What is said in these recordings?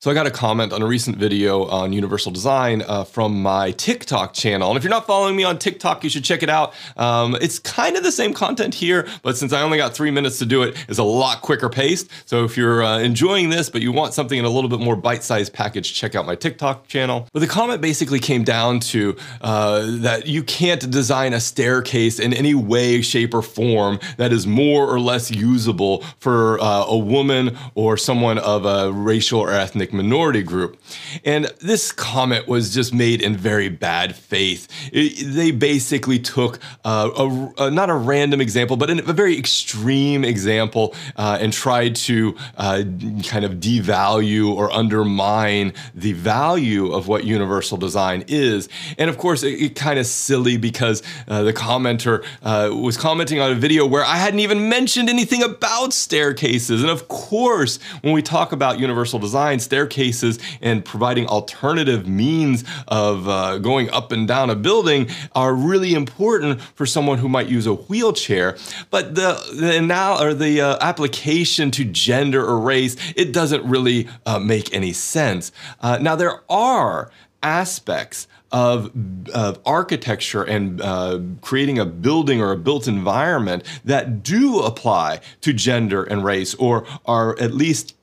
So I got a comment on a recent video on universal design uh, from my TikTok channel. And if you're not following me on TikTok, you should check it out. Um, it's kind of the same content here, but since I only got three minutes to do it, it's a lot quicker paced. So if you're uh, enjoying this, but you want something in a little bit more bite-sized package, check out my TikTok channel. But the comment basically came down to uh, that you can't design a staircase in any way, shape, or form that is more or less usable for uh, a woman or someone of a racial or ethnic ethnic minority group. And this comment was just made in very bad faith. It, they basically took uh, a, a, not a random example, but an, a very extreme example uh, and tried to uh, kind of devalue or undermine the value of what universal design is. And of course, it, it kind of silly because uh, the commenter uh, was commenting on a video where I hadn't even mentioned anything about staircases. And of course, when we talk about universal design, staircases staircases and providing alternative means of uh, going up and down a building are really important for someone who might use a wheelchair. But the, the now or the uh, application to gender or race, it doesn't really uh, make any sense. Uh, now there are aspects of, of architecture and uh, creating a building or a built environment that do apply to gender and race or are at least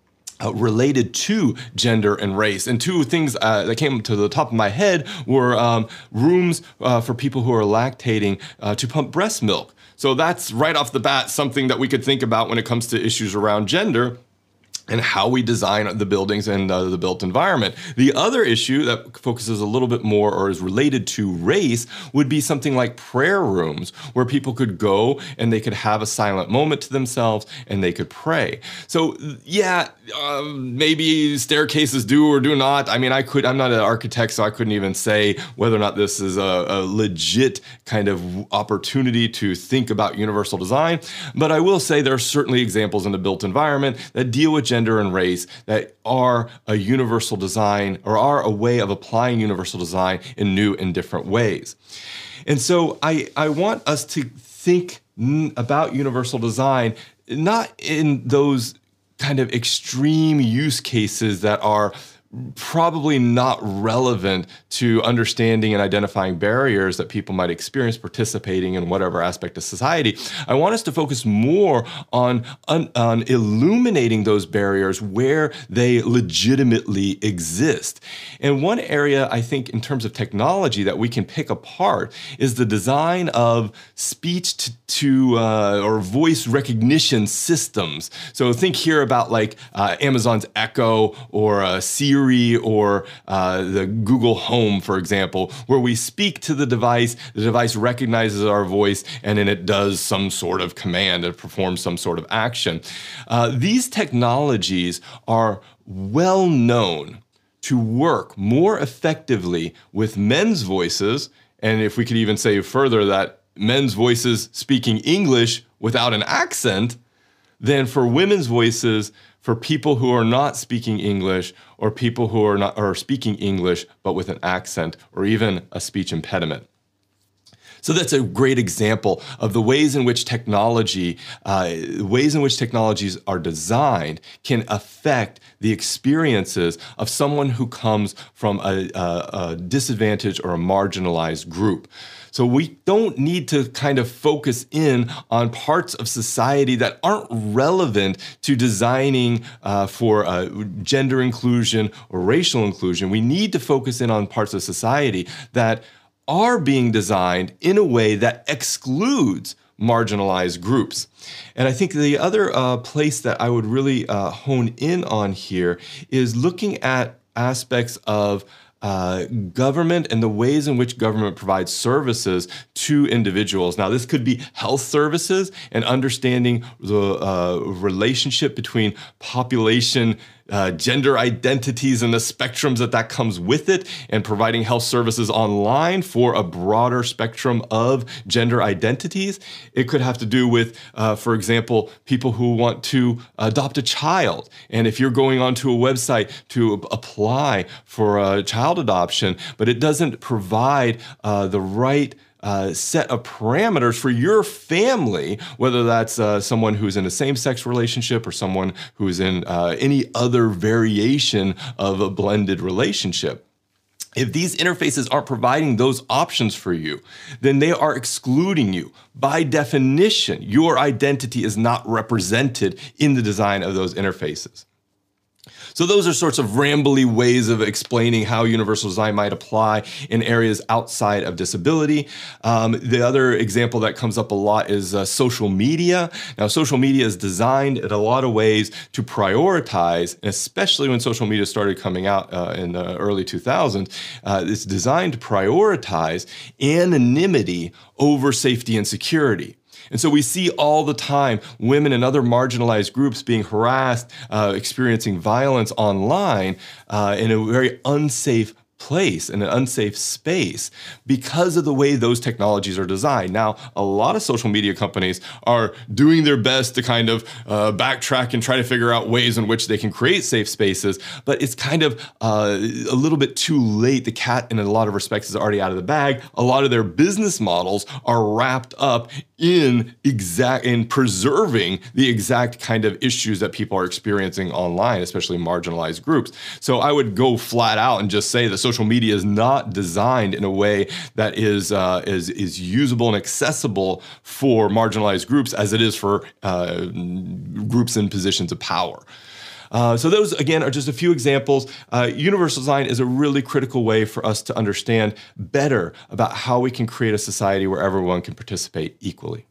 uh, related to gender and race. And two things uh, that came to the top of my head were um, rooms uh, for people who are lactating uh, to pump breast milk. So that's right off the bat something that we could think about when it comes to issues around gender and how we design the buildings and uh, the built environment. The other issue that focuses a little bit more or is related to race would be something like prayer rooms where people could go and they could have a silent moment to themselves and they could pray. So yeah, uh, maybe staircases do or do not. I mean, I could, I'm not an architect, so I couldn't even say whether or not this is a, a legit kind of opportunity to think about universal design. But I will say there are certainly examples in the built environment that deal with gender and race that are a universal design or are a way of applying universal design in new and different ways. And so I, I want us to think about universal design not in those kind of extreme use cases that are probably not relevant to understanding and identifying barriers that people might experience participating in whatever aspect of society. I want us to focus more on, on, on illuminating those barriers where they legitimately exist. And one area I think in terms of technology that we can pick apart is the design of speech to, to uh, or voice recognition systems. So think here about like uh, Amazon's Echo or uh, Siri Siri or uh, the Google Home, for example, where we speak to the device, the device recognizes our voice, and then it does some sort of command, it performs some sort of action. Uh, these technologies are well known to work more effectively with men's voices, and if we could even say further that men's voices speaking English without an accent, than for women's voices for people who are not speaking English or people who are not are speaking English but with an accent or even a speech impediment. So that's a great example of the ways in which technology, uh, ways in which technologies are designed can affect the experiences of someone who comes from a, a, a disadvantaged or a marginalized group. So we don't need to kind of focus in on parts of society that aren't relevant to designing uh, for uh, gender inclusion or racial inclusion. We need to focus in on parts of society that are being designed in a way that excludes marginalized groups. And I think the other uh, place that I would really uh, hone in on here is looking at aspects of uh, government and the ways in which government provides services to individuals. Now, this could be health services and understanding the uh, relationship between population uh, gender identities and the spectrums that that comes with it, and providing health services online for a broader spectrum of gender identities. It could have to do with, uh, for example, people who want to adopt a child. And if you're going onto a website to apply for a child adoption, but it doesn't provide uh, the right uh, set of parameters for your family, whether that's uh, someone who's in a same sex relationship or someone who's in uh, any other variation of a blended relationship. If these interfaces aren't providing those options for you, then they are excluding you. By definition, your identity is not represented in the design of those interfaces. So those are sorts of rambly ways of explaining how universal design might apply in areas outside of disability. Um, the other example that comes up a lot is uh, social media. Now, social media is designed in a lot of ways to prioritize, especially when social media started coming out uh, in the early 2000s. Uh, it's designed to prioritize anonymity over safety and security. And so we see all the time women and other marginalized groups being harassed, uh, experiencing violence online uh, in a very unsafe place in an unsafe space because of the way those technologies are designed. Now, a lot of social media companies are doing their best to kind of uh, backtrack and try to figure out ways in which they can create safe spaces, but it's kind of uh, a little bit too late. The cat, in a lot of respects, is already out of the bag. A lot of their business models are wrapped up in exact in preserving the exact kind of issues that people are experiencing online, especially marginalized groups. So I would go flat out and just say the social media is not designed in a way that is uh, is is usable and accessible for marginalized groups as it is for uh, groups in positions of power. Uh, so those again are just a few examples. Uh, universal design is a really critical way for us to understand better about how we can create a society where everyone can participate equally.